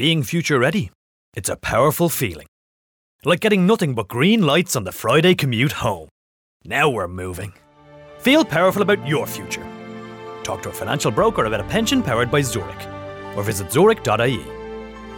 being future ready. It's a powerful feeling. Like getting nothing but green lights on the Friday commute home. Now we're moving. Feel powerful about your future. Talk to a financial broker about a pension powered by Zurich or visit zurich.ie.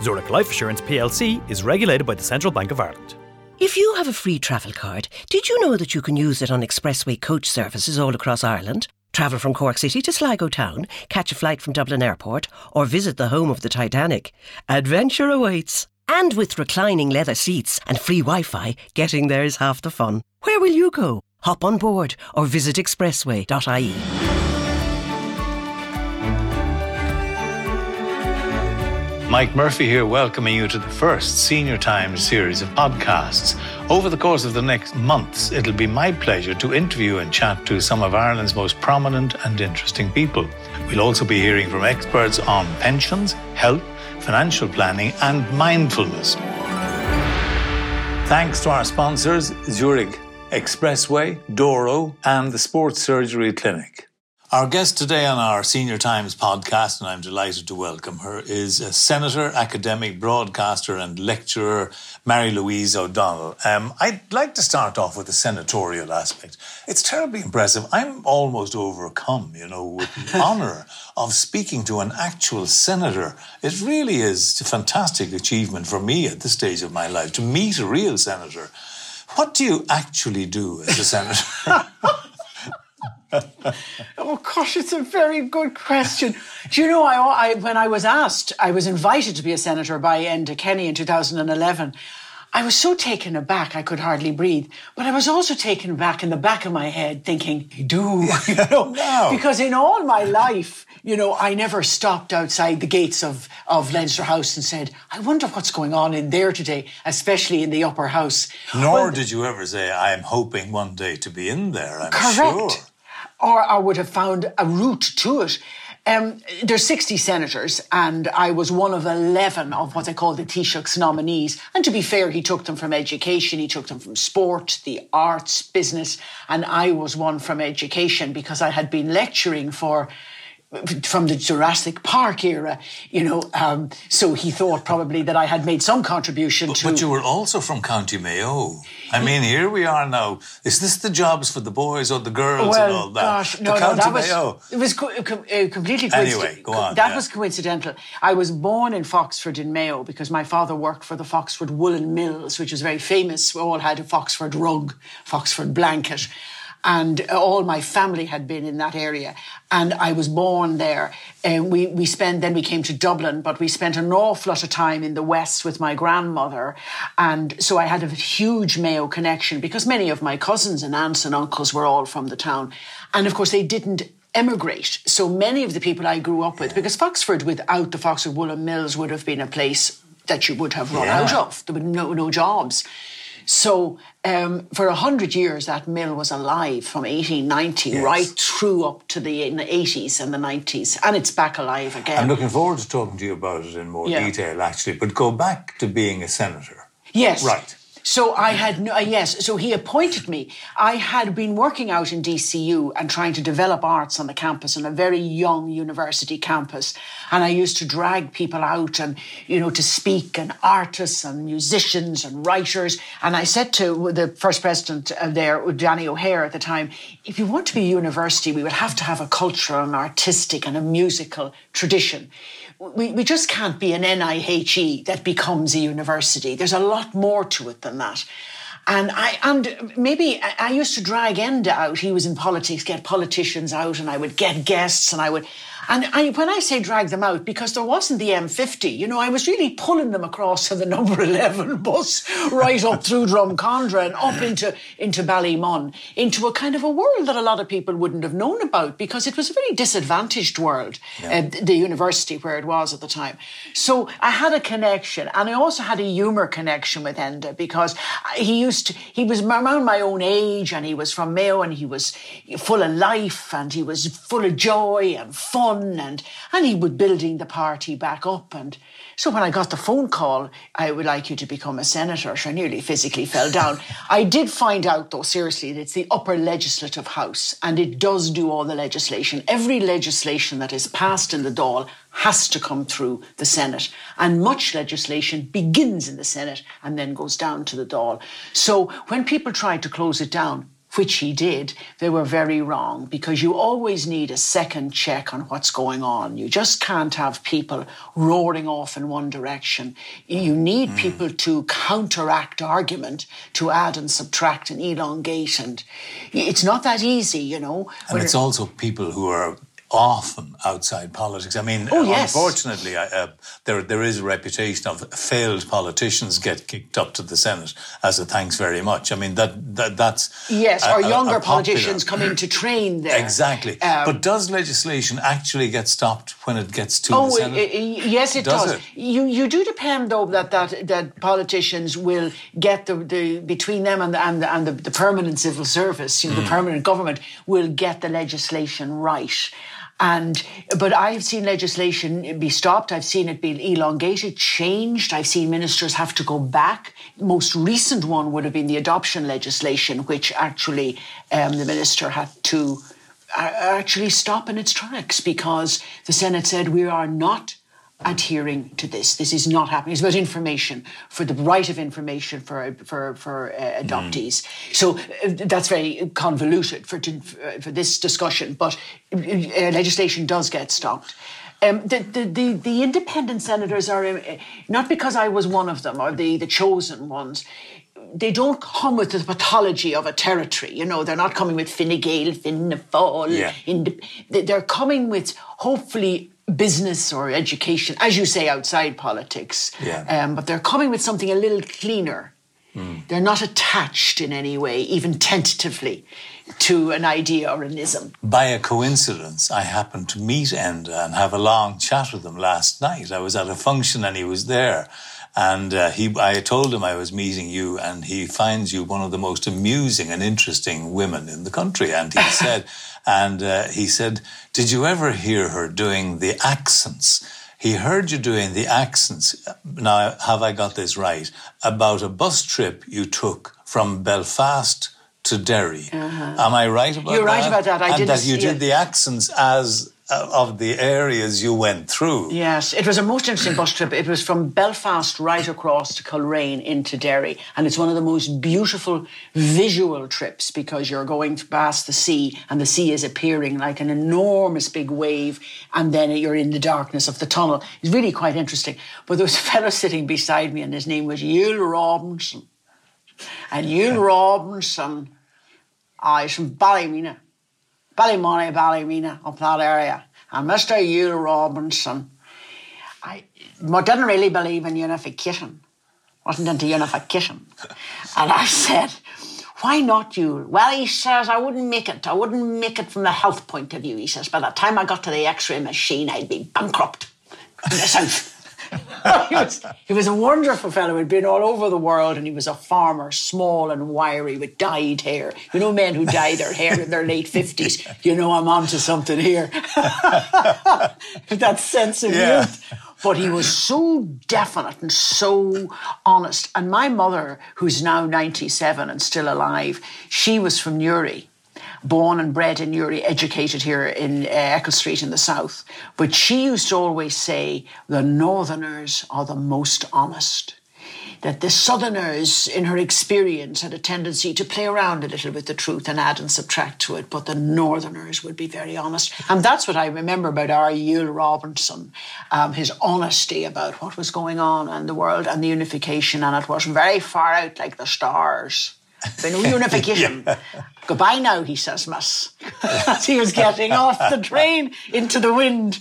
Zurich Life Assurance plc is regulated by the Central Bank of Ireland. If you have a free travel card, did you know that you can use it on expressway coach services all across Ireland? Travel from Cork City to Sligo Town, catch a flight from Dublin Airport, or visit the home of the Titanic. Adventure awaits. And with reclining leather seats and free Wi Fi, getting there is half the fun. Where will you go? Hop on board or visit expressway.ie. Mike Murphy here, welcoming you to the first Senior Times series of podcasts. Over the course of the next months, it'll be my pleasure to interview and chat to some of Ireland's most prominent and interesting people. We'll also be hearing from experts on pensions, health, financial planning, and mindfulness. Thanks to our sponsors, Zurich Expressway, Doro, and the Sports Surgery Clinic. Our guest today on our Senior Times podcast, and I'm delighted to welcome her, is a senator, academic, broadcaster, and lecturer, Marie-Louise O'Donnell. Um, I'd like to start off with the senatorial aspect. It's terribly impressive. I'm almost overcome, you know, with the honour of speaking to an actual senator. It really is a fantastic achievement for me at this stage of my life to meet a real senator. What do you actually do as a senator? oh gosh, it's a very good question. Do you know, I, I, when I was asked, I was invited to be a senator by Enda Kenny in 2011. I was so taken aback I could hardly breathe. But I was also taken aback in the back of my head, thinking, "Do you know?" No. Because in all my life, you know, I never stopped outside the gates of of Leinster House and said, "I wonder what's going on in there today, especially in the upper house." Nor Well, did you ever say, I'm hoping one day to be in there, I'm Correct. sure. Or I would have found a route to it. Um, there's 60 senators, and I was one of 11 of what they call the Taoiseach's nominees. And to be fair, he took them from education, he took them from sport, the arts, business, and I was one from education because I had been lecturing for from the Jurassic Park era, you know. Um, so he thought probably that I had made some contribution to. But you were also from County Mayo. I mean, here we are now. Is this the jobs for the boys or the girls and all that? Gosh, The no, no, County that was Mayo. it was co- co- uh, completely Anyway, go on, That yeah. was coincidental. I was born in Foxford in Mayo because my father worked for the Foxford Woolen Mills, which was very famous. We all had a Foxford rug, Foxford blanket. And all my family had been in that area, and I was born there. And we we spent then we came to Dublin, but we spent an awful lot of time in the west with my grandmother, and so I had a huge Mayo connection because many of my cousins and aunts and uncles were all from the town, and of course they didn't emigrate. So many of the people I grew up with, because Foxford without the Foxford Woolen Mills would have been a place that you would have run Yeah. out of. There were no, no jobs. So um, for a hundred years, that mill was alive from 1890 Yes. right through up to the 80s and the 90s, and it's back alive again. I'm looking forward to talking to you about it in more Yeah. detail, actually. But go back to being a senator. Yes. Right. So I had no, uh, yes. So he appointed me. I had been working out in DCU and trying to develop arts on the campus on a very young university campus, and I used to drag people out and you know to speak and artists and musicians and writers. And I said to the first president uh, there, Danny O'Hare at the time, if you want to be a university, we would have to have a cultural and artistic and a musical tradition we, we just can't be an NIHE that becomes a university. There's a lot more to it than that. And I and maybe I used to drag Enda out. He was in politics, get politicians out, and I would get guests, and I would. And I, when I say drag them out, because there wasn't the M50, you know, I was really pulling them across to the number 11 bus, right up through Drumcondra and up into, into Ballymun, into a kind of a world that a lot of people wouldn't have known about because it was a very disadvantaged world, uh, the university where it was at the time. So I had a connection, and I also had a humour connection with Enda because he used to, he was around my own age and he was from Mayo and he was full of life and he was full of joy and fun and and he was building the party back up and so when I got the phone call, I would like you to become a senator, so I nearly physically fell down. I did find out though, seriously, that it's the upper legislative house and it does do all the legislation. Every legislation that is passed in the Dáil has to come through the Senate. And much legislation begins in the Senate and then goes down to the Dáil. So when people tried to close it down, which he did, they were very wrong because you always need a second check on what's going on. You just can't have people roaring off in one direction. You need mm. people to counteract argument, to add and subtract and elongate. And it's not that easy, you know. And it's also people who are often outside politics. I mean, oh, yes. unfortunately, uh, there there is a reputation of failed politicians get kicked up to the Senate as a thanks very much. I mean, that, that that's yes, a, or younger a, a politicians come in to train there. Exactly. Um, but does legislation actually get stopped when it gets to oh, the Senate? It, yes, it does. does. It? You you do depend though that that that politicians will get the, the between them and the, and the, and the, the permanent civil service, you know, mm. the permanent government will get the legislation right. And but I've seen legislation be stopped. I've seen it be elongated, changed. I've seen ministers have to go back. Most recent one would have been the adoption legislation, which actually um, the minister had to uh, actually stop in its tracks because the Senate said we are not adhering to this. This is not happening. It's about information for the right of information for for for uh, adoptees. Mm. So uh, that's very convoluted for to, for this discussion. But uh, legislation does get stopped. Um, the, the, the, the, independent senators are uh, not because I was one of them or the, the chosen ones. They don't come with the pathology of a territory. You know, they're not coming with Fine Gael, Fianna Fáil. Yeah. they're coming with hopefully business or education, as you say, outside politics. Yeah. Um, but they're coming with something a little cleaner. Mm. They're not attached in any way, even tentatively, to an idea or an ism. By a coincidence, I happened to meet Enda and have a long chat with him last night. I was at a function and he was there. And uh, he, I told him I was meeting you, and he finds you one of the most amusing and interesting women in the country. And he said, and uh, he said, Did you ever hear her doing the accents? He heard you doing the accents. Now, have I got this right? About a bus trip you took from Belfast to Derry. Uh-huh. Am I right about that? You're right about that. I and that you did the accents as Uh, of the areas you went through. Yes, it was a most interesting bus trip. It was from Belfast right across to Coleraine into Derry. And it's one of the most beautiful visual trips because you're going past the sea and the sea is appearing like an enormous big wave. And then you're in the darkness of the tunnel. It's really quite interesting. But there was a fellow sitting beside me and his name was Yule Robinson. And Yule Robinson, I was from Ballymena. Ballymoney, Ballymena, up that area. And Mr. Hugh Robinson, I didn't really believe in unification. Wasn't into unification. and I said, why not you? Well, he says, I wouldn't make it. I wouldn't make it from the health point of view. He says, by the time I got to the x ray machine, I'd be bankrupt in the south. he, was, he was a wonderful fellow. He'd been all over the world and he was a farmer, small and wiry with dyed hair. You know, men who dye their hair in their late 50s. You know, I'm onto something here. that sense of yeah. youth. But he was so definite and so honest. And my mother, who's now 97 and still alive, she was from Newry born and bred in Newry, educated here in uh, Eccles Street in the south. But she used to always say, the Northerners are the most honest. That the Southerners, in her experience, had a tendency to play around a little with the truth and add and subtract to it, but the Northerners would be very honest. And that's what I remember about our Yule Robinson, um, his honesty about what was going on in the world and the unification, and it wasn't very far out like the stars. Been unification. yeah. Goodbye now, he says, Miss. As he was getting off the train into the wind.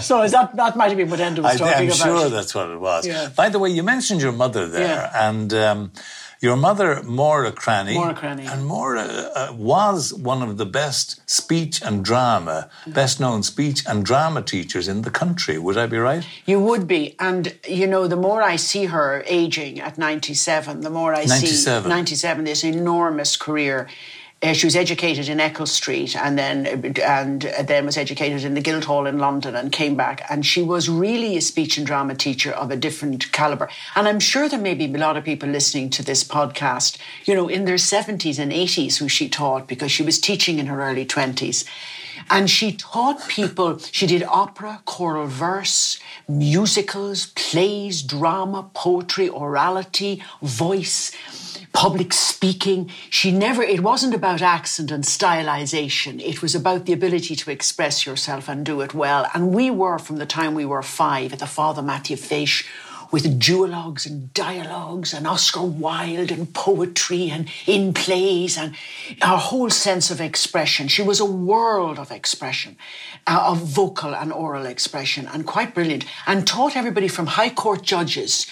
So is that that might have been what Enda was I, talking I'm about? I'm sure that's what it was. Yeah. By the way, you mentioned your mother there, yeah. and um, your mother, Maura Cranny, Maura Cranny. and Maura uh, was one of the best speech and drama, best known speech and drama teachers in the country. Would I be right? You would be. And, you know, the more I see her aging at 97, the more I 97. see 97, this enormous career Uh, she was educated in Eccles Street and then and then was educated in the Guildhall in London and came back. And she was really a speech and drama teacher of a different caliber. And I'm sure there may be a lot of people listening to this podcast, you know, in their 70s and 80s who she taught because she was teaching in her early 20s. And she taught people, she did opera, choral verse, musicals, plays, drama, poetry, orality, voice public speaking. She never, it wasn't about accent and stylization. It was about the ability to express yourself and do it well. And we were, from the time we were five, at the Father Mathew Feis, with duologues and dialogues and Oscar Wilde and poetry and in plays and our whole sense of expression. She was a world of expression, uh, of vocal and oral expression, and quite brilliant, and taught everybody from high court judges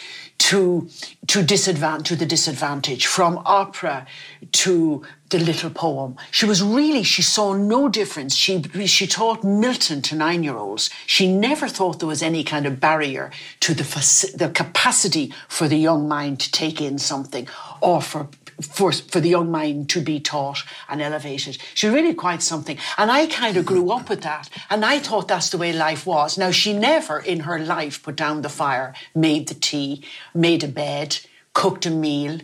to to disadvantage to the disadvantage from opera to the little poem. She was really she saw no difference. She she taught milton to 9 year olds she never thought there was any kind of barrier to the the capacity for the young mind to take in something or for for, for the young mind to be taught and elevated. She's really quite something. And I kind of grew up with that. And I thought that's the way life was. Now, she never in her life put down the fire, made the tea, made a bed, cooked a meal,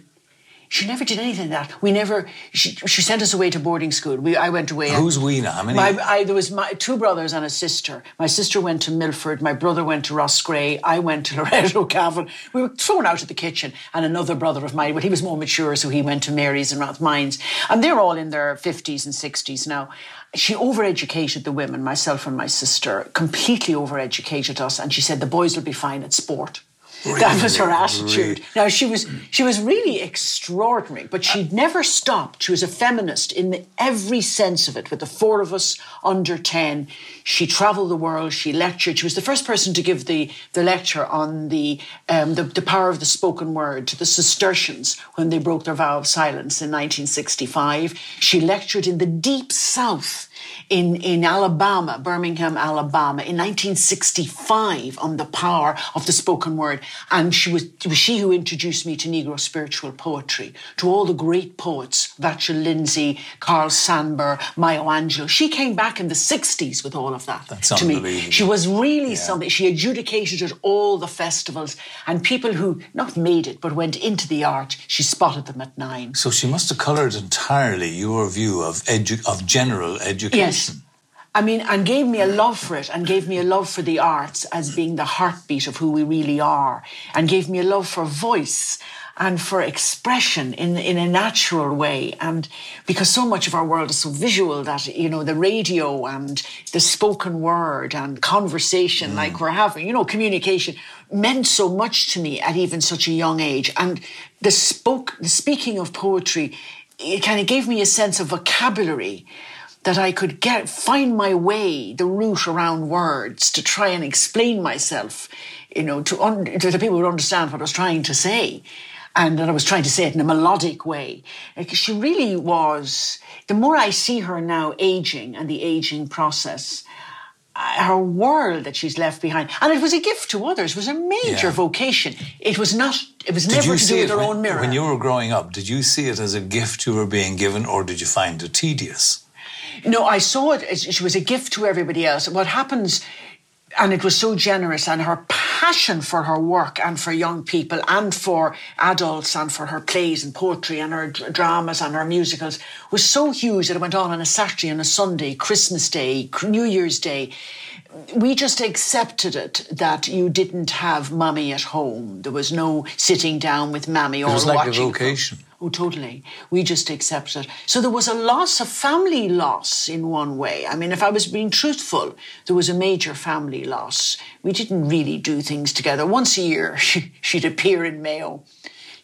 she never did anything like that. We never. She, she sent us away to boarding school. We I went away. Who's we now? How many? My, I, there was my two brothers and a sister. My sister went to Milford. My brother went to Roscrea. I went to Loreto Cavan. We were thrown out of the kitchen. And another brother of mine, but he was more mature, so he went to Mary's and Rathmines. And they're all in their fifties and sixties now she overeducated the women, myself and my sister, completely overeducated us. And she said the boys will be fine at sport. Really, that was her attitude. Really. Now she was she was really extraordinary, but she'd never stopped. She was a feminist in the, every sense of it. With the four of us under ten, she travelled the world. She lectured. She was the first person to give the the lecture on the um, the, the power of the spoken word to the Cistercians when they broke their vow of silence in 1965. She lectured in the deep South in, in Alabama, Birmingham, Alabama, in 1965 on the power of the spoken word. And she was, was she who introduced me to Negro spiritual poetry, to all the great poets, Vachel Lindsay, Carl Sandburg, Maya Angelou. She came back in the 60s with all of that That's to me. She was really yeah. something. She adjudicated at all the festivals and people who not made it, but went into the art, she spotted them at nine. So she must have coloured entirely your view of, edu- of general education. Yes, I mean, and gave me a love for it and gave me a love for the arts as being the heartbeat of who we really are and gave me a love for voice and for expression in, in a natural way. And because so much of our world is so visual that, you know, the radio and the spoken word and conversation mm. like we're having, you know, communication meant so much to me at even such a young age. And the spoke, the speaking of poetry, it kind of gave me a sense of vocabulary that I could get find my way, the route around words to try and explain myself, you know, to, un- to the people who understand what I was trying to say. And that I was trying to say it in a melodic way. Like she really was, the more I see her now aging and the aging process, uh, her world that she's left behind. And it was a gift to others, it was a major yeah. vocation. It was not, it was did never to do with her when, own mirror. When you were growing up, did you see it as a gift you were being given or did you find it tedious? No, I saw it. She was a gift to everybody else. What happens, and it was so generous, and her passion for her work and for young people and for adults and for her plays and poetry and her dramas and her musicals was so huge that it went on on a Saturday and a Sunday, Christmas Day, New Year's Day we just accepted it that you didn't have mummy at home. There was no sitting down with mammy or it was like watching. a vocation. Oh, totally. We just accepted. So there was a loss, a family loss in one way. I mean, if I was being truthful, there was a major family loss. We didn't really do things together. Once a year, she'd appear in Mayo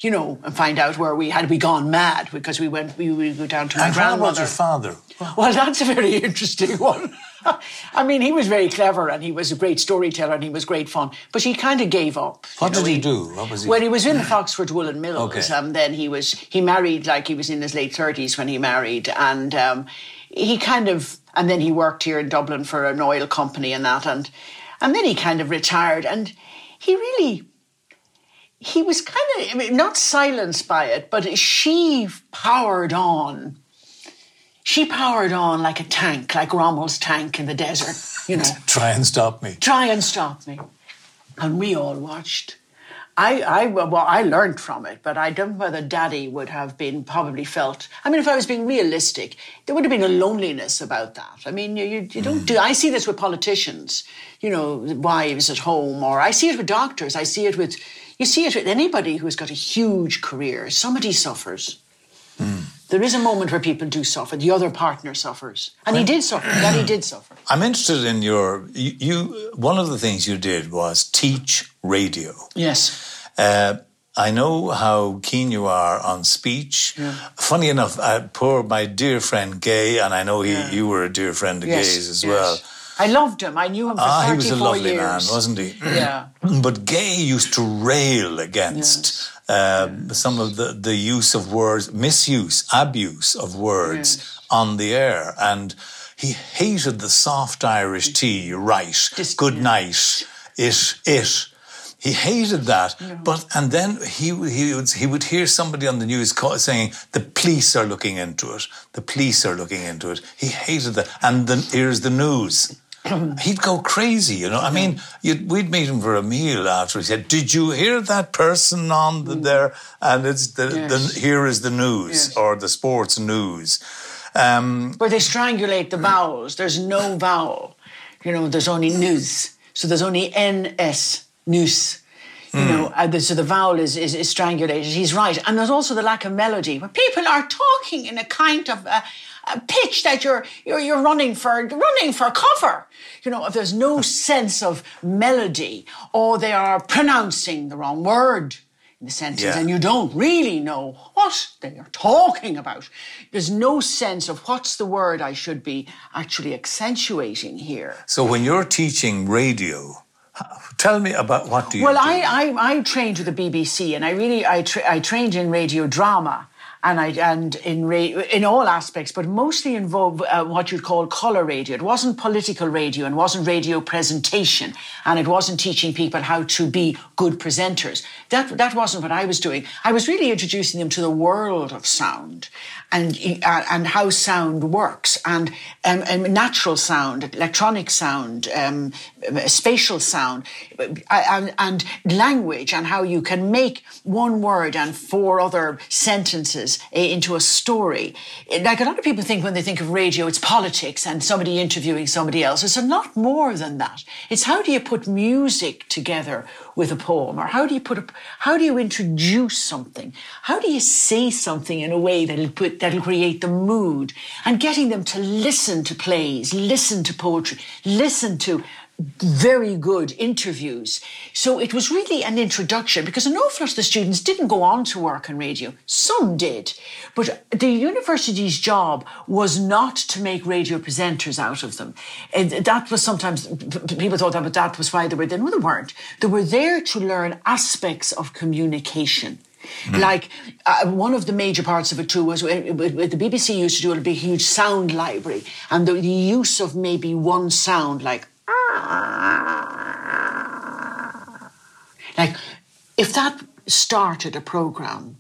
you know, and find out where we had we gone mad because we went we would go down to my and grandmother. How about your father? Well, that's a very interesting one. I mean, he was very clever and he was a great storyteller and he was great fun, but he kind of gave up. What did know, he, he, do? What was he? Well, he was in the Foxford Woolen Mills. Okay. Um, then he was he married like he was in his late thirties when he married, and um, he kind of and then he worked here in Dublin for an oil company and that, and and then he kind of retired, and he really he was kind of not silenced by it, but she powered on she powered on like a tank, like Rommel's tank in the desert, you know. Try and stop me. Try and stop me. And we all watched. I, I, well, I learned from it, but I don't know whether Daddy would have been probably felt. I mean, if I was being realistic, there would have been a loneliness about that. I mean, you, you, you don't hmm. do. I see this with politicians, you know, wives at home, or I see it with doctors. I see it with, you see it with anybody who's got a huge career. Somebody suffers. Hmm. There is a moment where people do suffer. The other partner suffers, and he did suffer. That he did suffer. I'm interested in your you, you. One of the things you did was teach radio. Yes. Uh, I know how keen you are on speech. Yeah. Funny enough, uh, poor my dear friend Gay, and I know he, you were a dear friend of Gay's as well. I loved him. I knew him for Ah, he was a lovely years. man, wasn't he? Yeah. But Gay used to rail against um, some of the, the use of words, misuse, abuse of words on the air. And he hated the soft Irish tea, right, good night, it, it. He hated that, but and then he he would he would hear somebody on the news call, saying the police are looking into it. The police are looking into it. He hated that, and then here's the news. He'd go crazy, you know. I mean, you'd, we'd meet him for a meal after. He said, "Did you hear that person on the, there?" And it's the, Yes. the here is the news Yes. or the sports news. Um, Where they strangulate the vowels. There's no vowel. You know, there's only news. So there's only NS, news. You know, uh, the, so the vowel is, is, is strangulated. He's right. And there's also the lack of melody, where people are talking in a kind of uh, pitch that you're, you're, you're running for running for cover. You know, if there's no sense of melody, or they are pronouncing the wrong word in the sentence, Yeah. and you don't really know what they are talking about. There's no sense of what's the word I should be actually accentuating here. so when you're teaching radio, tell me about what do you Well, do? I, I, I trained with the BBC, and I really I, tra- I trained in radio drama. And I and in ra- in all aspects, but mostly involved uh, what you'd call color radio. It wasn't political radio, and wasn't radio presentation, and it wasn't teaching people how to be good presenters. That that wasn't what I was doing. I was really introducing them to the world of sound, and uh, and how sound works, and um, um, natural sound, electronic sound, um, spatial sound, uh, and, language, and how you can make one word and four other sentences into a story. Like a lot of people think when they think of radio, it's politics and somebody interviewing somebody else. It's a lot more than that. It's how do you put music together with a poem, or how do you put a, how do you introduce something? How do you say something in a way that'll put that'll create the mood and getting them to listen to plays, listen to poetry, listen to very good interviews. So it was really an introduction because an awful lot of the students didn't go on to work in radio. Some did. But the university's job was not to make radio presenters out of them. And that was sometimes, people thought that, but that was why they were there. No, they weren't. They were there to learn aspects of communication. Like uh, one of the major parts of it too was uh, the BBC used to do a big huge sound library and the, the use of maybe one sound like like if that started a program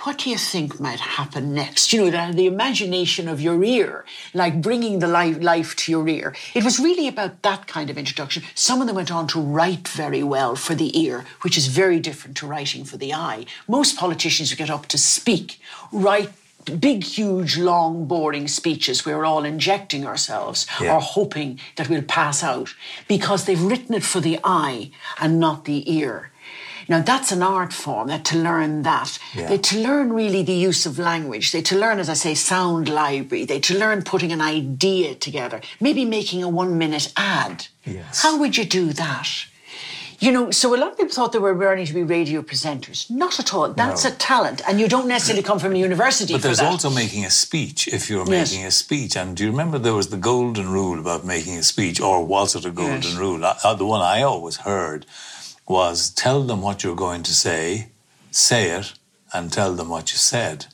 what do you think might happen next? You know, the, imagination of your ear, like bringing the life, life to your ear. It was really about that kind of introduction. Some of them went on to write very well for the ear, which is very different to writing for the eye. Most politicians who get up to speak write big, huge, long, boring speeches where we're all injecting ourselves Yeah. or hoping that we'll pass out because they've written it for the eye and not the ear. Now that's an art form. That to learn that, Yeah. they to learn really the use of language. They to learn, as I say, sound library. They to learn putting an idea together. Maybe making a one-minute ad. Yes. How would you do that? You know, so a lot of people thought they were learning to be radio presenters. Not at all. That's No. a talent, and you don't necessarily come from a university. But there's that. also making a speech if you're Yes. making a speech. And do you remember there was the golden rule about making a speech, or was it a golden Yes. rule? Uh, uh, the one I always heard was tell them what you're going to say, say it, and tell them what you said.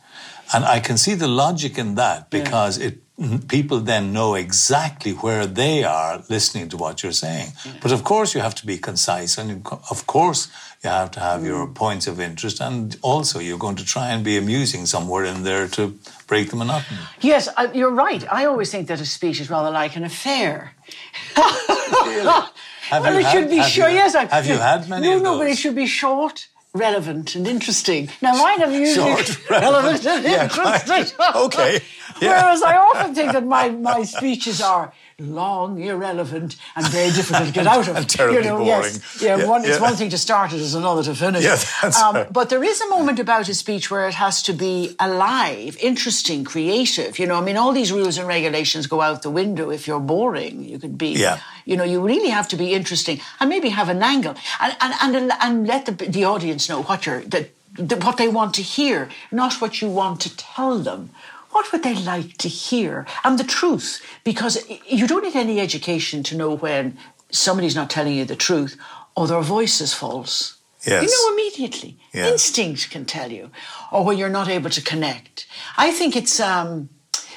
And I can see the logic in that because it people then know exactly where they are listening to what you're saying. But of course, you have to be concise, and of course, you have to have your mm. points of interest, and also you're going to try and be amusing somewhere in there to break the monotony. Yes, you're right. I always think that a speech is rather like an affair. well, it had, should be short. Yes, I, have you had many? No, no, but it should be short relevant and interesting. Now, mine have usually Short, relevant, and yeah, interesting. okay. Yeah. Whereas I often think that my, my speeches are long, irrelevant, and very difficult to get out of. and terribly you know, boring. Yes, yeah, yeah, one, yeah. it's one thing to start it, it's another to finish it. Um, but there is a moment about a speech where it has to be alive, interesting, creative. You know, I mean, all these rules and regulations go out the window if you're boring. You could be, yeah. you know, you really have to be interesting and maybe have an angle and and and, and let the, the audience know what you're that what they want to hear, not what you want to tell them what would they like to hear? And the truth, because you don't need any education to know when somebody's not telling you the truth or their voice is false. Yes. You know immediately. Yeah. Instinct can tell you, or when you're not able to connect. I think it's um,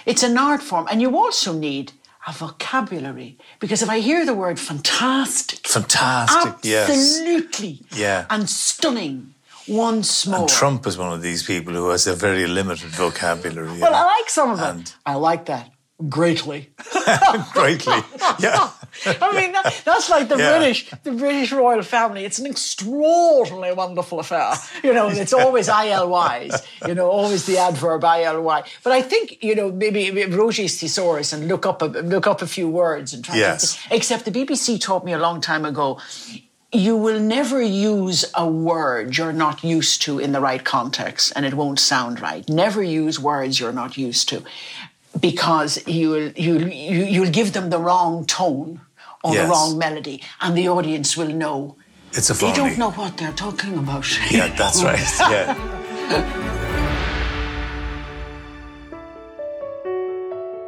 it's an art form, and you also need a vocabulary because if I hear the word fantastic, fantastic, absolutely, yes. yeah, and stunning, once more. And Trump is one of these people who has a very limited vocabulary. Well, I like some of it. I like that greatly. greatly, yeah. I mean, that, that's like the yeah. British, the British royal family. It's an extraordinarily wonderful affair. You know, it's always ILYs. You know, always the adverb ILY. But I think you know maybe, Roget's thesaurus and look up a, look up a few words and try. Yes. To, except the BBC taught me a long time ago you will never use a word you're not used to in the right context and it won't sound right. Never use words you're not used to because you'll, you'll, you'll give them the wrong tone or yes. the wrong melody and the audience will know. It's a They don't know what they're talking about. Yeah, that's right. Yeah.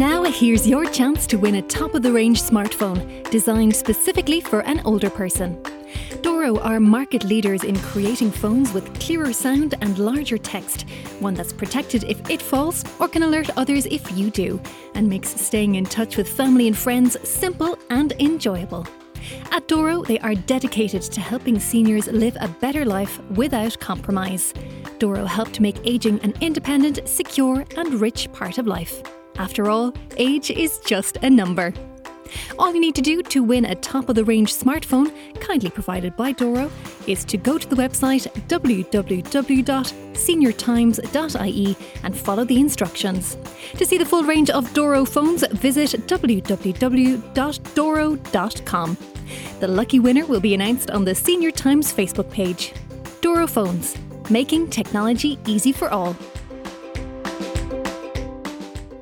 Now, here's your chance to win a top of the range smartphone designed specifically for an older person. Doro are market leaders in creating phones with clearer sound and larger text, one that's protected if it falls or can alert others if you do, and makes staying in touch with family and friends simple and enjoyable. At Doro, they are dedicated to helping seniors live a better life without compromise. Doro help to make aging an independent, secure, and rich part of life. After all, age is just a number. All you need to do to win a top of the range smartphone, kindly provided by Doro, is to go to the website www.seniortimes.ie and follow the instructions. To see the full range of Doro phones, visit www.doro.com. The lucky winner will be announced on the Senior Times Facebook page. Doro phones, making technology easy for all.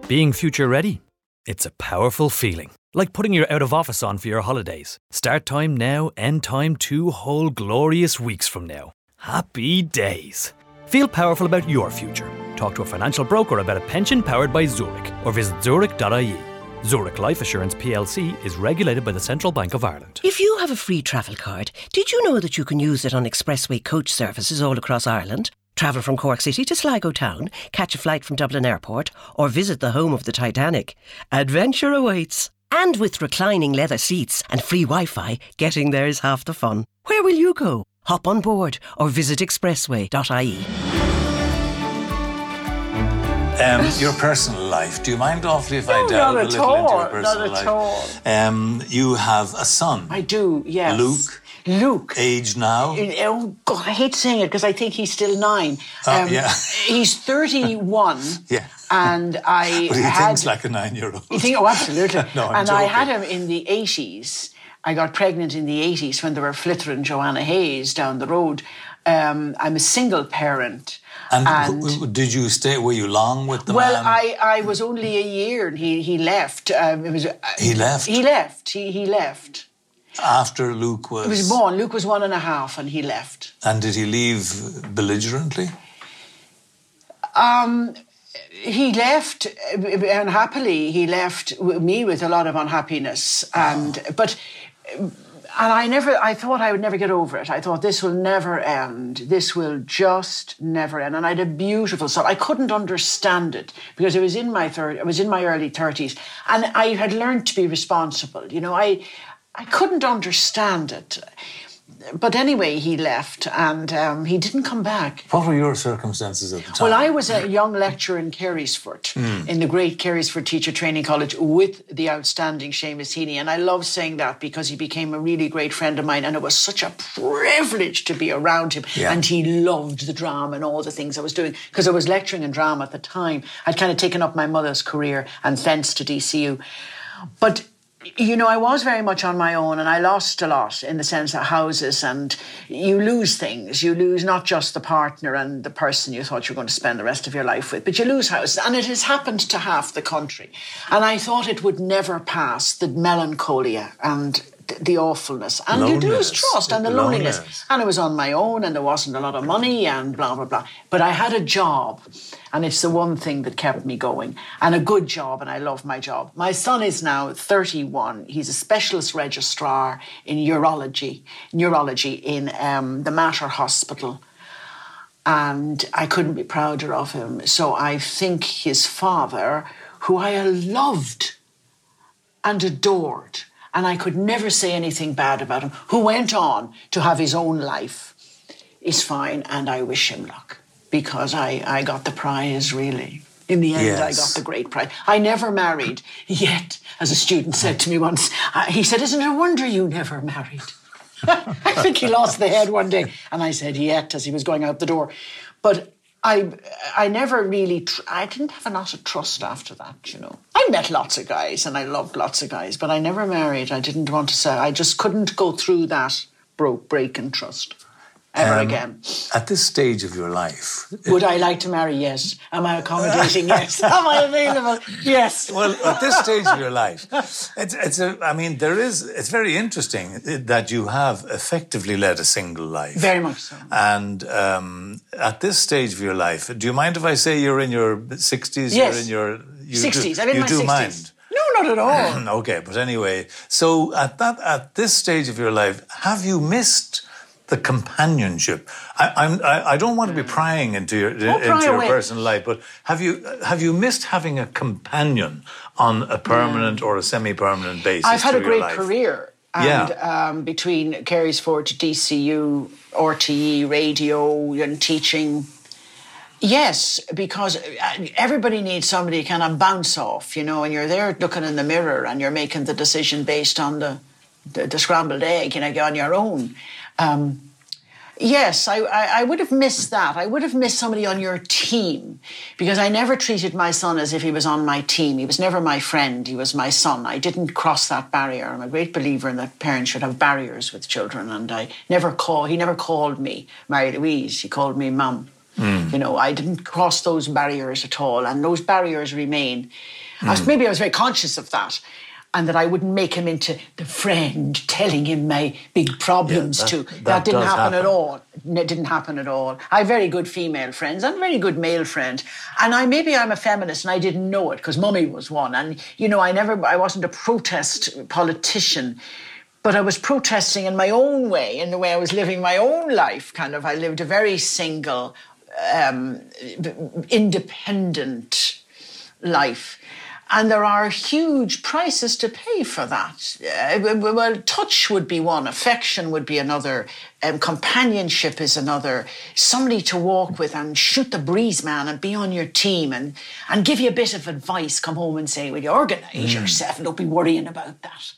Being future ready? It's a powerful feeling. Like putting your out of office on for your holidays. Start time now, end time two whole glorious weeks from now. Happy days. Feel powerful about your future. Talk to a financial broker about a pension powered by Zurich or visit zurich.ie. Zurich Life Assurance plc is regulated by the Central Bank of Ireland. If you have a free travel card, did you know that you can use it on expressway coach services all across Ireland? Travel from Cork City to Sligo Town, catch a flight from Dublin Airport, or visit the home of the Titanic. Adventure awaits. And with reclining leather seats and free Wi Fi, getting there is half the fun. Where will you go? Hop on board or visit expressway.ie. Um, your personal life. Do you mind awfully if No, I delve a little all, into your personal life? not personal at life? all. Um, you have a son. I do, yes. Luke? Luke. Age now? Oh God, I hate saying it because I think he's still nine. Oh, yeah. He's thirty-one. Yeah. And I But he had. thinks like a nine-year-old. You think? Oh, absolutely. No, I'm and I had him in the eighties. I got pregnant in the eighties when there were flittering Joanne Hayes down the road. Um, I'm a single parent. And, and did you stay? Were you long with the well, man? Well, I, I was only a year, and he he left. Um, it was uh, he left. He left. He he left after Luke was. He was born. Luke was one and a half, and he left. And did he leave belligerently? Um, he left unhappily. He left me with a lot of unhappiness, and oh. but and I never, I thought I would never get over it. I thought this will never end. This will just never end. And I had a beautiful son. I couldn't understand it because I was in my third, I was in my early thirties, and I had learned to be responsible. You know, I, I couldn't understand it but anyway, he left and um, he didn't come back. What were your circumstances at the time? Well, I was a young lecturer in Carysford, mm. in the great Carysford Teacher Training College with the outstanding Seamus Heaney. And I love saying that because he became a really great friend of mine and it was such a privilege to be around him. Yeah. And he loved the drama and all the things I was doing because I was lecturing in drama at the time. I'd kind of taken up my mother's career and thence to DCU. But you know, I was very much on my own and I lost a lot in the sense of houses and you lose things. You lose not just the partner and the person you thought you were going to spend the rest of your life with, but you lose houses. And it has happened to half the country. And I thought it would never pass the melancholia and the awfulness and loneliness. you lose trust and the loneliness. loneliness. And I was on my own and there wasn't a lot of money and blah, blah, blah. But I had a job and it's the one thing that kept me going and a good job and I love my job. My son is now 31. He's a specialist registrar in urology, neurology in um, the Mater Hospital. And I couldn't be prouder of him. So I think his father, who I loved and adored, and I could never say anything bad about him, who went on to have his own life, is fine, and I wish him luck because I, I got the prize really. In the end, yes. I got the great prize. I never married yet, as a student said to me once. Uh, he said, Isn't it a wonder you never married? I think he lost the head one day. And I said, Yet, as he was going out the door. But I I never really tr- I didn't have a lot of trust after that, you know. I met lots of guys and I loved lots of guys, but I never married. I didn't want to say I just couldn't go through that broke break in trust ever um, again. At this stage of your life, would I like to marry? Yes. Am I accommodating? yes. Am I available? Yes. Well, at this stage of your life, it's, it's a. I mean, there is. It's very interesting that you have effectively led a single life. Very much so. And um, at this stage of your life, do you mind if I say you're in your sixties? Yes. You're in your sixties. I'm in you my 60s. mind. No, not at all. okay, but anyway, so at that at this stage of your life, have you missed? The companionship. I, I'm, I, I don't want to be prying into your, into your away. personal life, but have you have you missed having a companion on a permanent or a semi-permanent basis? I've had a great career. And yeah. um, between Carysford to DCU, RTE, radio, and teaching, Yes, because uh, everybody needs somebody kind of bounce off, you know, and you're there looking in the mirror and you're making the decision based on the, the, the scrambled egg, you know, on your own. Um, yes, I, I, I, would have missed that. I would have missed somebody on your team because I never treated my son as if he was on my team. He was never my friend. He was my son. I didn't cross that barrier. I'm a great believer in that parents should have barriers with children. And I never call. He never called me Marie-Louise. He called me Mum. Mm. You know, I didn't cross those barriers at all, and those barriers remain. Mm. I was, maybe I was very conscious of that and that I wouldn't make him into the friend telling him my big problems yeah, that, too. That, that didn't happen, happen, at all. It didn't happen at all. I have very good female friends and very good male friends. And I maybe I'm a feminist and I didn't know it because mummy was one. And you know, I never I wasn't a protest politician. But I was protesting in my own way, in the way I was living my own life. Kind of, I lived a very single, um, independent life and there are huge prices to pay for that. Uh, well, touch would be one, affection would be another, um, companionship is another. Somebody to walk with and shoot the breeze, man, and be on your team and, and give you a bit of advice. Come home and say, Will you organise mm. yourself and don't be worrying about that.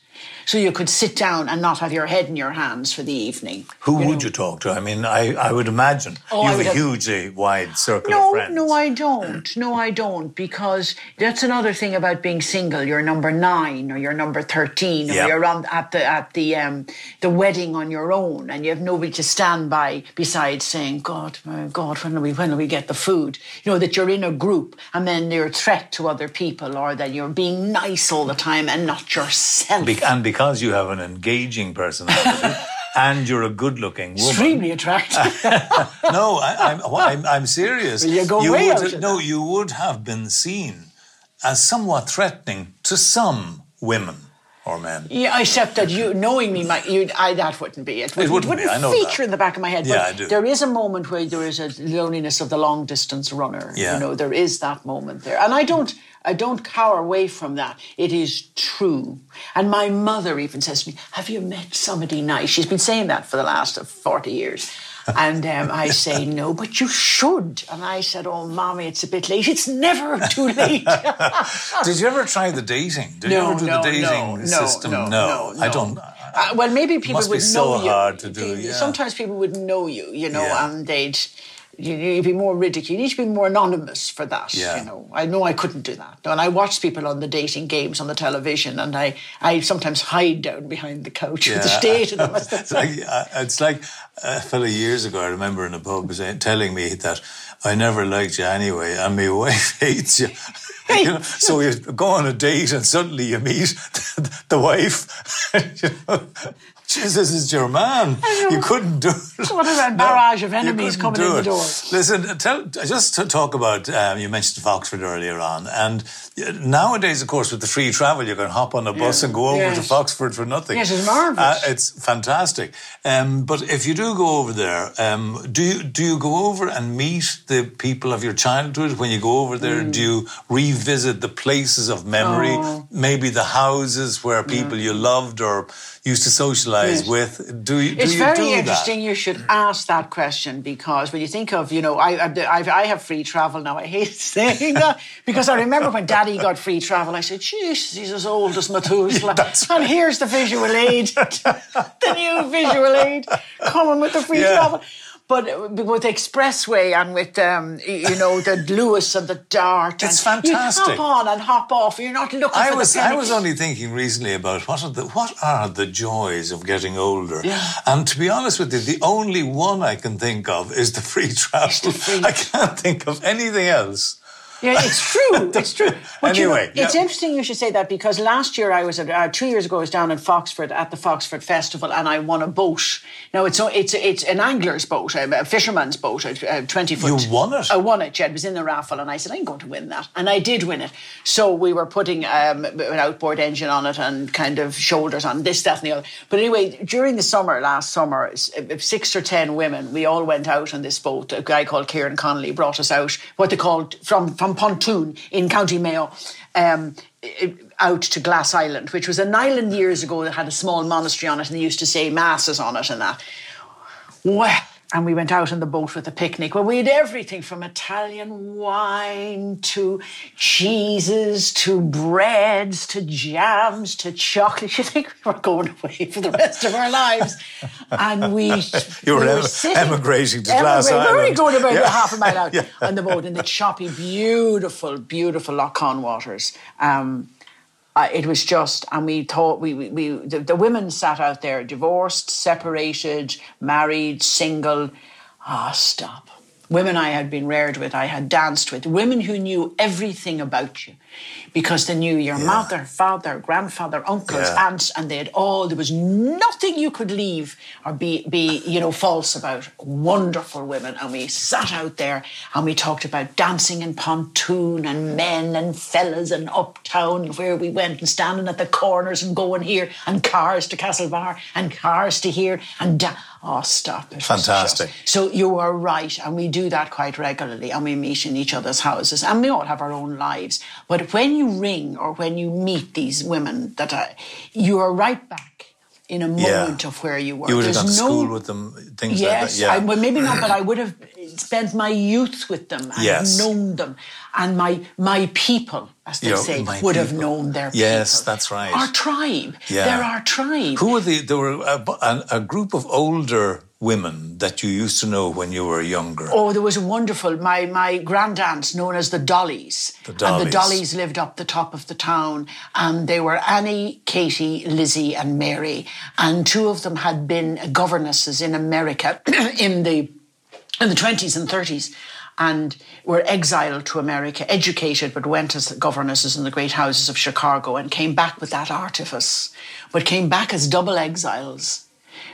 So you could sit down and not have your head in your hands for the evening. Who you would know. you talk to? I mean, I, I would imagine Oh, you have a have- hugely wide circle No, of friends. no, no, I don't. No, I don't. Because that's another thing about being single. You're number nine, or you're number thirteen, or Yeah. you're on at the at the um, the wedding on your own, and you have nobody to stand by besides saying, "God, my God, when will we when will we get the food?" You know that you're in a group, and then you're a threat to other people, or that you're being nice all the time and not yourself. Be- and because you have an engaging personality and you're a good-looking woman. Extremely attractive. No, I, I'm, I'm, I'm serious. Well, you go way would, out No, you would have been seen as somewhat threatening to some women or men. Yeah, except that you knowing me, my, you, I, that wouldn't be it. wouldn't be, wouldn't I know feature that. in the back of my head. Yeah, but I do. There is a moment where there is a loneliness of the long distance runner. Yeah. You know, there is that moment there, and I don't. I don't cower away from that. It is true. And my mother even says to me, Have you met somebody nice? She's been saying that for the last 40 years. And um, I say, No, but you should. And I said, Oh, mommy, it's a bit late. It's never too late. Did you ever try the dating? Did you No, ever do no, the dating no, no, system? no, no, I don't. Uh, well, maybe people would so know you. hard to do, yeah. Sometimes people would know you, you know, Yeah. and they'd you, you'd be more ridiculed. You need to be more anonymous for that. Yeah. You know, I know I couldn't do that. And I watch people on the dating games on the television, and I, I sometimes hide down behind the couch with the state of them. it's like uh, it's like a fellow years ago. I remember in a pub saying, telling me that I never liked you anyway, and my wife hates you. You know, so you go on a date and suddenly you meet the wife. you know, Jesus is your man. You couldn't do it. What a barrage of enemies coming in the door. Listen, tell, just to talk about, um, you mentioned Foxford earlier on, and nowadays, of course, with the free travel, you can hop on a bus Yeah. and go over to Yes. Foxford for nothing. Yes, it's marvellous. Uh, it's fantastic. Um, but if you do go over there, um, do you do you go over and meet the people of your childhood when you go over there? Mm. Do you revisit the places of memory, Oh. maybe the houses where people you loved or used to socialise Yes. with? Do you? Do It's you very do that? interesting. You should ask that question because when you think of, you know, I, I, I've- free travel now. I hate saying that because I remember when Daddy got free travel, I said, "Jesus, he's as old as Methuselah." that's and here's the visual aid, the new visual aid coming with the free Yeah. travel. But uh, with Expressway and with um, you know the Luas and the Dart, It's and You fantastic. hop on and hop off. You're not looking I for was the. I was only thinking recently about what are the what are the joys of getting older. Yeah. And to be honest with you, the only one I can think of is the free travel. free- I can't think of anything else. Yeah, it's true. It's true. But you know, Anyway, it's yeah. interesting you should say that because last year I was at, uh, two years ago I was down in Foxford at the Foxford Festival and I won a boat. Now it's it's it's an angler's boat, a a fisherman's boat, a a twenty foot. You won it? I won it. Yeah, it was in the raffle, and I said I'm going to win that, and I did win it. So we were putting um, an outboard engine on it and kind of shoulders on this, that, and the other. But anyway, during the summer, last summer, uh, six or ten women, we all went out on this boat. A guy called Kieran Connolly brought us out, what they called from from Pontoon in County Mayo. Um, out to Glass Island, which was an island years ago that had a small monastery on it, and they used to say masses on it and that. Well, and we went out on the boat with a picnic. Well, we had everything from Italian wine to cheeses to breads to jams to chocolate. You think we were going away for the rest of our lives? And we, You were we sitting- emigrating to Glass Emigrating. We were only going about Yeah. half a mile out Yeah. on the boat in the choppy, beautiful, beautiful Lough Conn waters. Um, uh, it was just, and we thought we, we, we the, the women sat out there, divorced, separated, married, single. Ah, stop. Women I had been reared with, I had danced with, women who knew everything about you because they knew your mother, father, grandfather, uncles, Yeah. aunts, and they had all, there was nothing you could leave or be, be, you know, false about. Wonderful women. And we sat out there and we talked about dancing in pontoon and men and fellas and uptown where we went and standing at the corners and going here and cars to Castlebar and cars to here and da- oh stop it Fantastic. so you are right and we do that quite regularly and we meet in each other's houses and we all have our own lives but when you ring or when you meet these women that are, you are right back in a Yeah. moment of where you were. You would have There's gone to no- school with them, things Yes, like that. Yeah. I, well, maybe not, but I would have spent my youth with them and Yes. known them, and my my people, as they Your- say, would have known their Yes, people. that's right. Our tribe. Yeah. They're our tribe. Who were the? There were a, a, a group of older women that you used to know when you were younger. Oh, there was a wonderful my my grandaunts known as the Dollies. The And the Dollies lived up the top of the town, and they were Annie, Katie, Lizzie, and Mary. And two of them had been governesses in America in the in the twenties and thirties. And were exiled to America, educated, but went as governesses in the great houses of Chicago and came back with that artifice, but came back as double exiles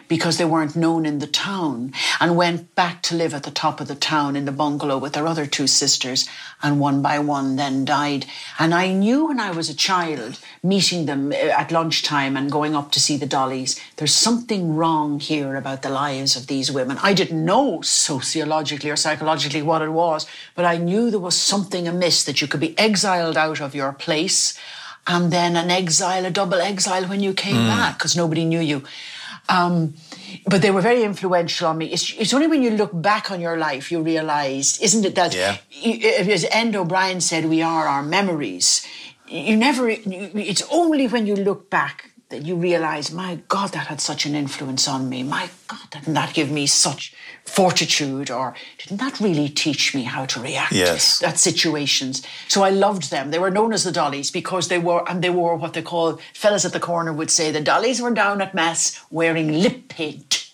because they weren't known in the town and went back to live at the top of the town in the bungalow with their other two sisters and one by one then died. And i knew when i was a child meeting them uh, at lunchtime and going up to see the dollies there's something wrong here about the lives of these women. I didn't know sociologically or psychologically what it was but i knew there was something amiss that you could be exiled out of your place and then an exile a double exile when you came back because nobody knew you um, but they were very influential on me. It's, it's only when you look back on your life you realise, isn't it, that Yeah. as Edna O'Brien said, we are our memories. You never. It's only when you look back that you realise, my God, that had such an influence on me. My God, didn't that give me such fortitude, or didn't that really teach me how to react Yes. at situations? So I loved them. They were known as the Dollies because they were, and they wore what they call fellas at the corner would say, the Dollies were down at mass wearing lip paint.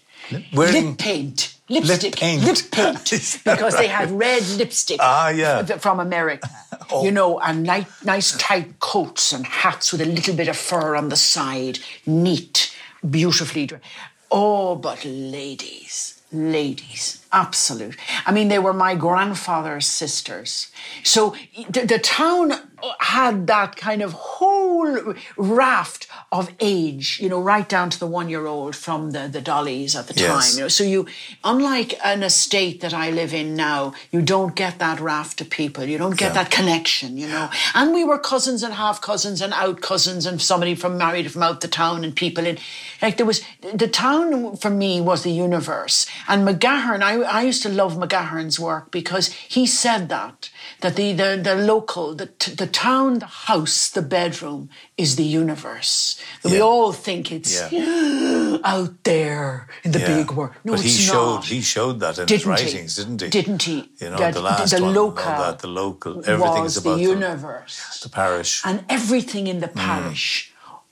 wearing- lip paint. Lipstick, paint. lip paint, Is that because they had red lipstick Ah, yeah. Oh. from America, you know, and nice, nice tight coats and hats with a little bit of fur on the side, neat, beautifully dressed. Oh, but ladies, ladies, absolute. I mean, they were my grandfather's sisters. So the, the town had that kind of whole raft of age, you know, right down to the one-year-old from the, the dollies at the Yes. time. You know, so you, unlike an estate that I live in now, you don't get that raft of people. You don't get Yeah. that connection, you know. And we were cousins and half cousins and out cousins and somebody from married from out the town and people in like there was the town for me was the universe. And McGahern, I, I used to love McGahern's work because he said that that the the, the local, the the town, the house, the bedroom is the universe. That we all think it's out there in the Yeah. big world. No, but he not. showed he showed that in his Didn't he? writings, didn't he? Didn't he? You know, That the last the one, local that, the local, everything was is about the universe. the parish. And everything in the Mm.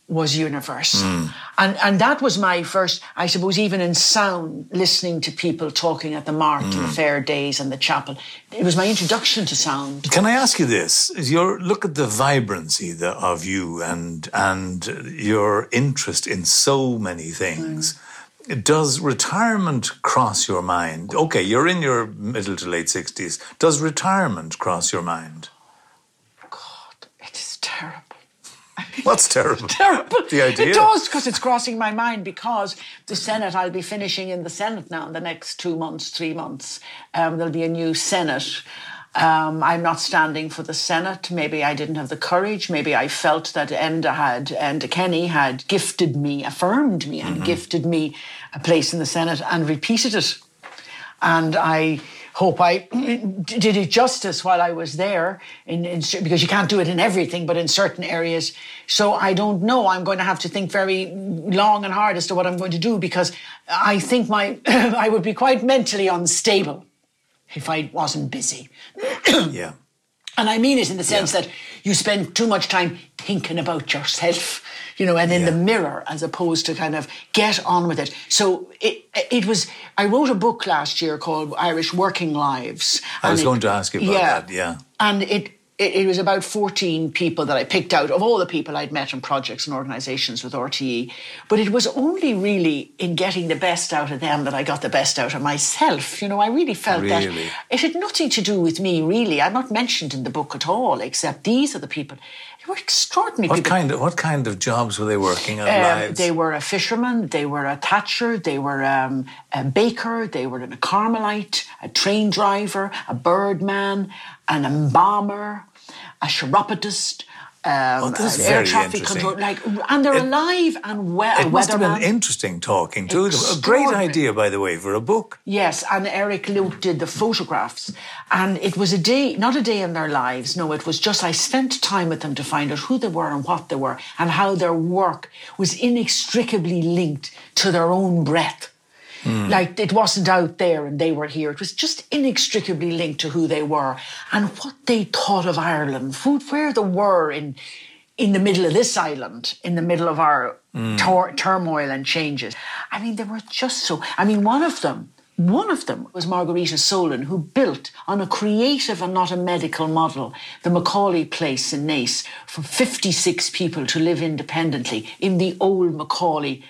Was universe. And and that was my first, I suppose, even in sound, listening to people talking at the mart Mm. and the fair days and the chapel. It was my introduction to sound. Can I ask you this? Is your look at the vibrancy the, of you and and your interest in so many things. Does retirement cross your mind? Okay, you're in your middle to late sixties. Does retirement cross your mind? God, it is terrible. What's terrible? terrible. The idea. It does because it's crossing my mind because the Senate, I'll be finishing in the Senate now in the next two months, three months. Um, there'll be a new Senate. Um, I'm not standing for the Senate. Maybe I didn't have the courage. Maybe I felt that Enda had, Enda Kenny had gifted me, affirmed me, and gifted me a place in the Senate and repeated it. And I hope I did it justice while I was there, in, in, because you can't do it in everything, but in certain areas. So I don't know. I'm going to have to think very long and hard as to what I'm going to do because I think my I would be quite mentally unstable if I wasn't busy. yeah. And I mean it in the sense Yeah. that you spend too much time thinking about yourself, you know, and in the mirror as opposed to kind of get on with it. So it it was. I wrote a book last year called Irish Working Lives. I was and going to ask you about that, yeah. and it. It, it was about 14 people that I picked out of all the people I'd met in projects and organisations with RTE. But it was only really in getting the best out of them that I got the best out of myself. You know, I really felt that it had nothing to do with me, really. I'm not mentioned in the book at all, except these are the people. They were extraordinary What people. kind of what kind of jobs were they working at? Um, lives? they were a fisherman, they were a thatcher, they were um, a baker, they were a Carmelite, a train driver, a birdman, an embalmer, a chiropodist, um, Oh, that's air traffic control, like, and they're alive and well. It must have been interesting talking to them. A great idea, by the way, for a book. Yes, and Eric Luke did the photographs. And it was a day, not a day in their lives. No, it was just I spent time with them to find out who they were and what they were and how their work was inextricably linked to their own breath. Like it wasn't out there and they were here. It was just inextricably linked to who they were and what they thought of Ireland, who, where they were in in the middle of this island, in the middle of our tor- turmoil and changes. I mean, they were just so. I mean, one of them, one of them was Margarita Solon, who built on a creative and not a medical model the McAuley Place in Naas for 56 people to live independently in the old McAuley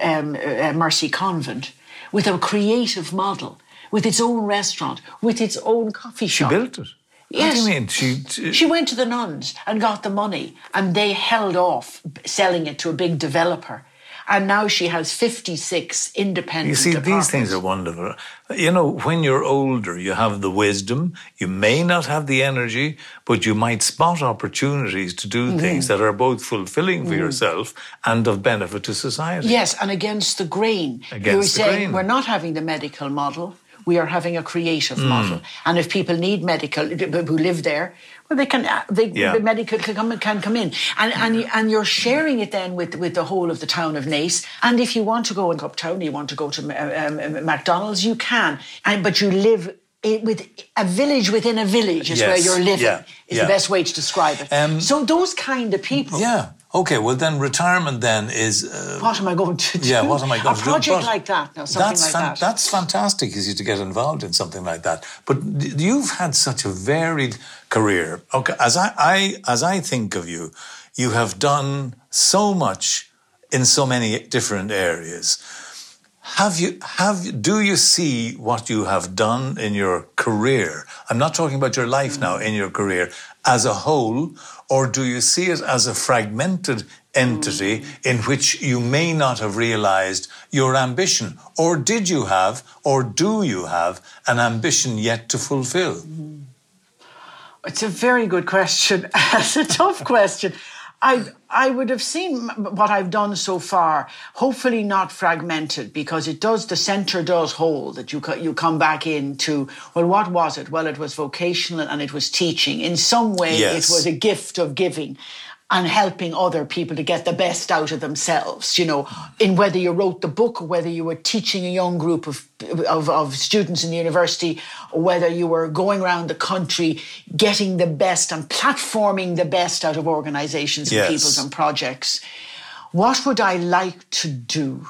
um, uh, Mercy Convent with a creative model, with its own restaurant, with its own coffee shop. She built it. What Yes. do you mean? She, she- She went to the nuns and got the money, and they held off selling it to a big developer. And now she has 56 independent You see, these things are wonderful. You know, when you're older, you have the wisdom. You may not have the energy, but you might spot opportunities to do Mm-hmm. things that are both fulfilling for yourself and of benefit to society. Yes, and against the grain. Against You're the saying grain. we're not having the medical model, we are having a creative Hmm. model. And if people need medical, who live there, well, they can, uh, they, Yeah. the medical can come, can come in. And, and, and you're sharing it then with, with the whole of the town of Naas. And if you want to go in Uptown, you want to go to um, um, McDonald's, you can. And, but you live i- with a village within a village is where you're living, yeah, is yeah. the best way to describe it. Um, so those kind of people. Yeah. Okay. Well, then retirement then is. Uh, What am I going to do? yeah. What am I going a to do? A project like that, now, something that's like fan- that. That's fantastic, is you to get involved in something like that. But you've had such a varied career. Okay. As I, I as I think of you, you have done so much in so many different areas. Have you have do you see what you have done in your career? I'm not talking about your life now in your career as a whole, or do you see it as a fragmented entity in which you may not have realized your ambition? Or did you have, or do you have an ambition yet to fulfill? It's a very good question. it's a tough question. I I would have seen what I've done so far. Hopefully not fragmented because it does. The centre does hold that you you come back into. Well, what was it? Well, it was vocational and it was teaching. In some way, Yes. it was a gift of giving. And helping other people to get the best out of themselves, you know, in whether you wrote the book or whether you were teaching a young group of, of, of students in the university, or whether you were going around the country getting the best and platforming the best out of organizations and Yes. peoples and projects. What would I like to do?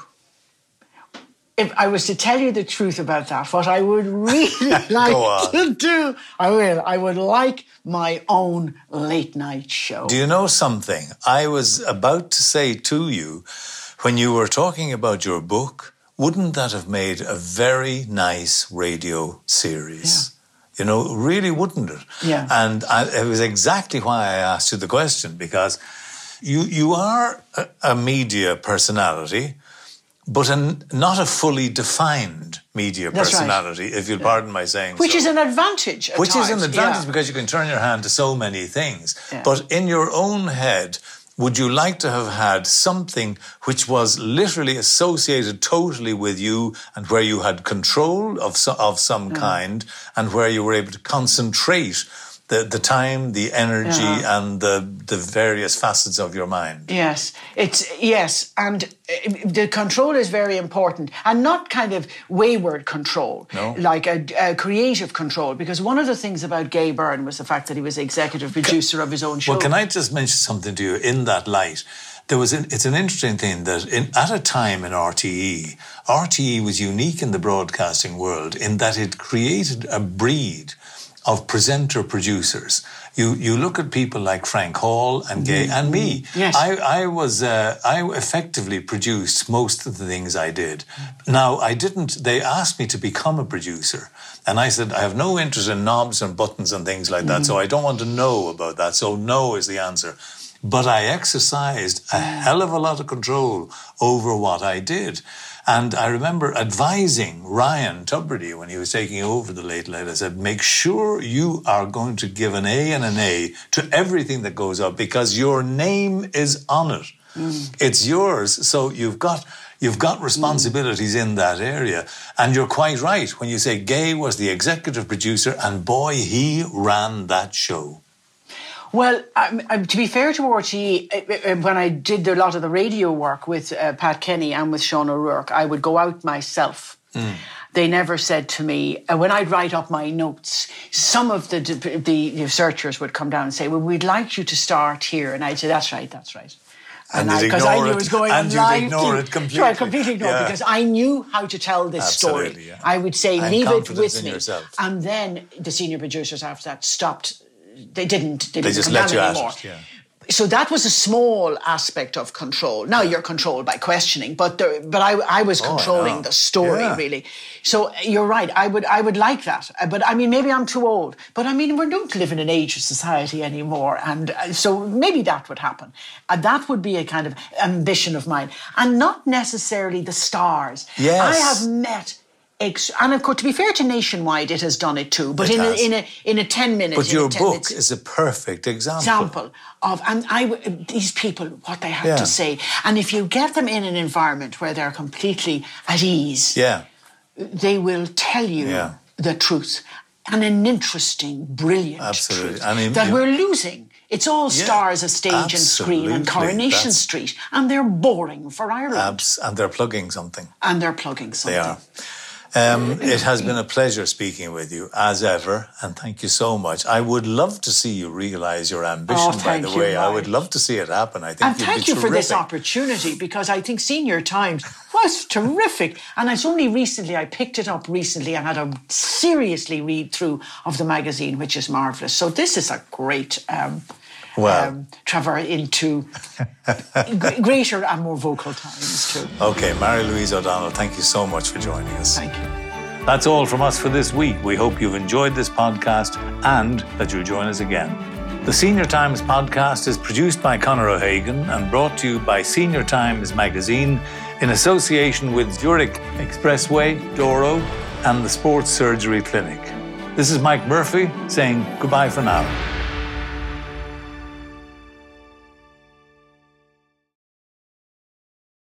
If I was to tell you the truth about that, what I would really like to do, I will. I would like my own late night show. Do you know something? I was about to say to you when you were talking about your book, wouldn't that have made a very nice radio series? You know, really wouldn't it? Yeah. And I, it was exactly why I asked you the question because you you are a, a media personality, but an, not a fully defined media That's right. personality, if you'll pardon my saying Which so is an advantage. which is an advantage yeah. because you can turn your hand to so many things. Yeah. But in your own head, would you like to have had something which was literally associated totally with you and where you had control of, so, of some mm. kind and where you were able to concentrate the, the time, the energy, Uh-huh. and the, the various facets of your mind? Yes, it's yes, and uh, the control is very important, and not kind of wayward control, No. like a, a creative control. Because one of the things about Gay Byrne was the fact that he was executive producer of his own show. Well, can I just mention something to you in that light? There was an, it's an interesting thing that in, at a time in RTE, RTE was unique in the broadcasting world in that it created a breed of presenter producers. You you look at people like Frank Hall and Gay mm. and me. Yes. I I was uh, I effectively produced most of the things I did. Mm. Now I didn't. They asked me to become a producer, and I said I have no interest in knobs and buttons and things like that. So mm. I don't want to know about that. So no is the answer. But I exercised a hell of a lot of control over what I did. And I remember advising Ryan Tubridy when he was taking over the Late Late. I said, make sure you are going to give an A and an A to everything that goes up because your name is on it. Mm. It's yours. So you've got you've got responsibilities mm. in that area. And you're quite right when you say Gay was the executive producer and boy, he ran that show. Well, um, um, to be fair to RTE, uh, uh, when I did a lot of the radio work with uh, Pat Kenny and with Sean O'Rourke, I would go out myself. Mm. They never said to me, uh, when I'd write up my notes, some of the, the, the researchers would come down and say, Well, we'd like you to start here. And I'd say, That's right, that's right. And because I, I, knew it was going and live. ignore it completely. Sure, I completely ignore yeah. because I knew how to tell this Absolutely, story. Yeah. I would say, and leave it with me. Yourself. And then the senior producers after that stopped they didn't. They, they didn't just let you anymore. It, yeah. So that was a small aspect of control. Now you're controlled by questioning, but there, but I, I was oh, controlling oh, the story yeah. really. So you're right. I would I would like that, uh, but I mean maybe I'm too old. But I mean we don't live in an age of society anymore, and uh, so maybe that would happen. And that would be a kind of ambition of mine, and not necessarily the stars. Yes, I have met and of course, to be fair to Nationwide, it has done it too. But it in a, in a in a ten minute. But your book is a perfect example. Example of and I these people what they have yeah. to say, and if you get them in an environment where they're completely at ease, yeah, they will tell you yeah. the truth and an interesting, brilliant Absolutely. truth I mean, that we're losing. It's all yeah, stars of stage and screen and Coronation That's, Street, and they're boring for Ireland. Abs- and they're plugging something. And they're plugging something. They are. Um, it has been a pleasure speaking with you as ever, and thank you so much. I would love to see you realise your ambition. Oh, by the way, I would love to see it happen. I think. And thank you for this opportunity because I think Senior Times was terrific, and it's only recently I picked it up recently and had a seriously read through of the magazine, which is marvelous. So this is a great. Um, well, um, traverse into greater and more vocal times too. Okay, Marie-Louise O'Donnell, thank you so much for joining us. Thank you. That's all from us for this week. We hope you've enjoyed this podcast and that you'll join us again. The Senior Times podcast is produced by Conor O'Hagan and brought to you by Senior Times Magazine in association with Zurich Expressway, Doro, and the Sports Surgery Clinic. This is Mike Murphy saying goodbye for now.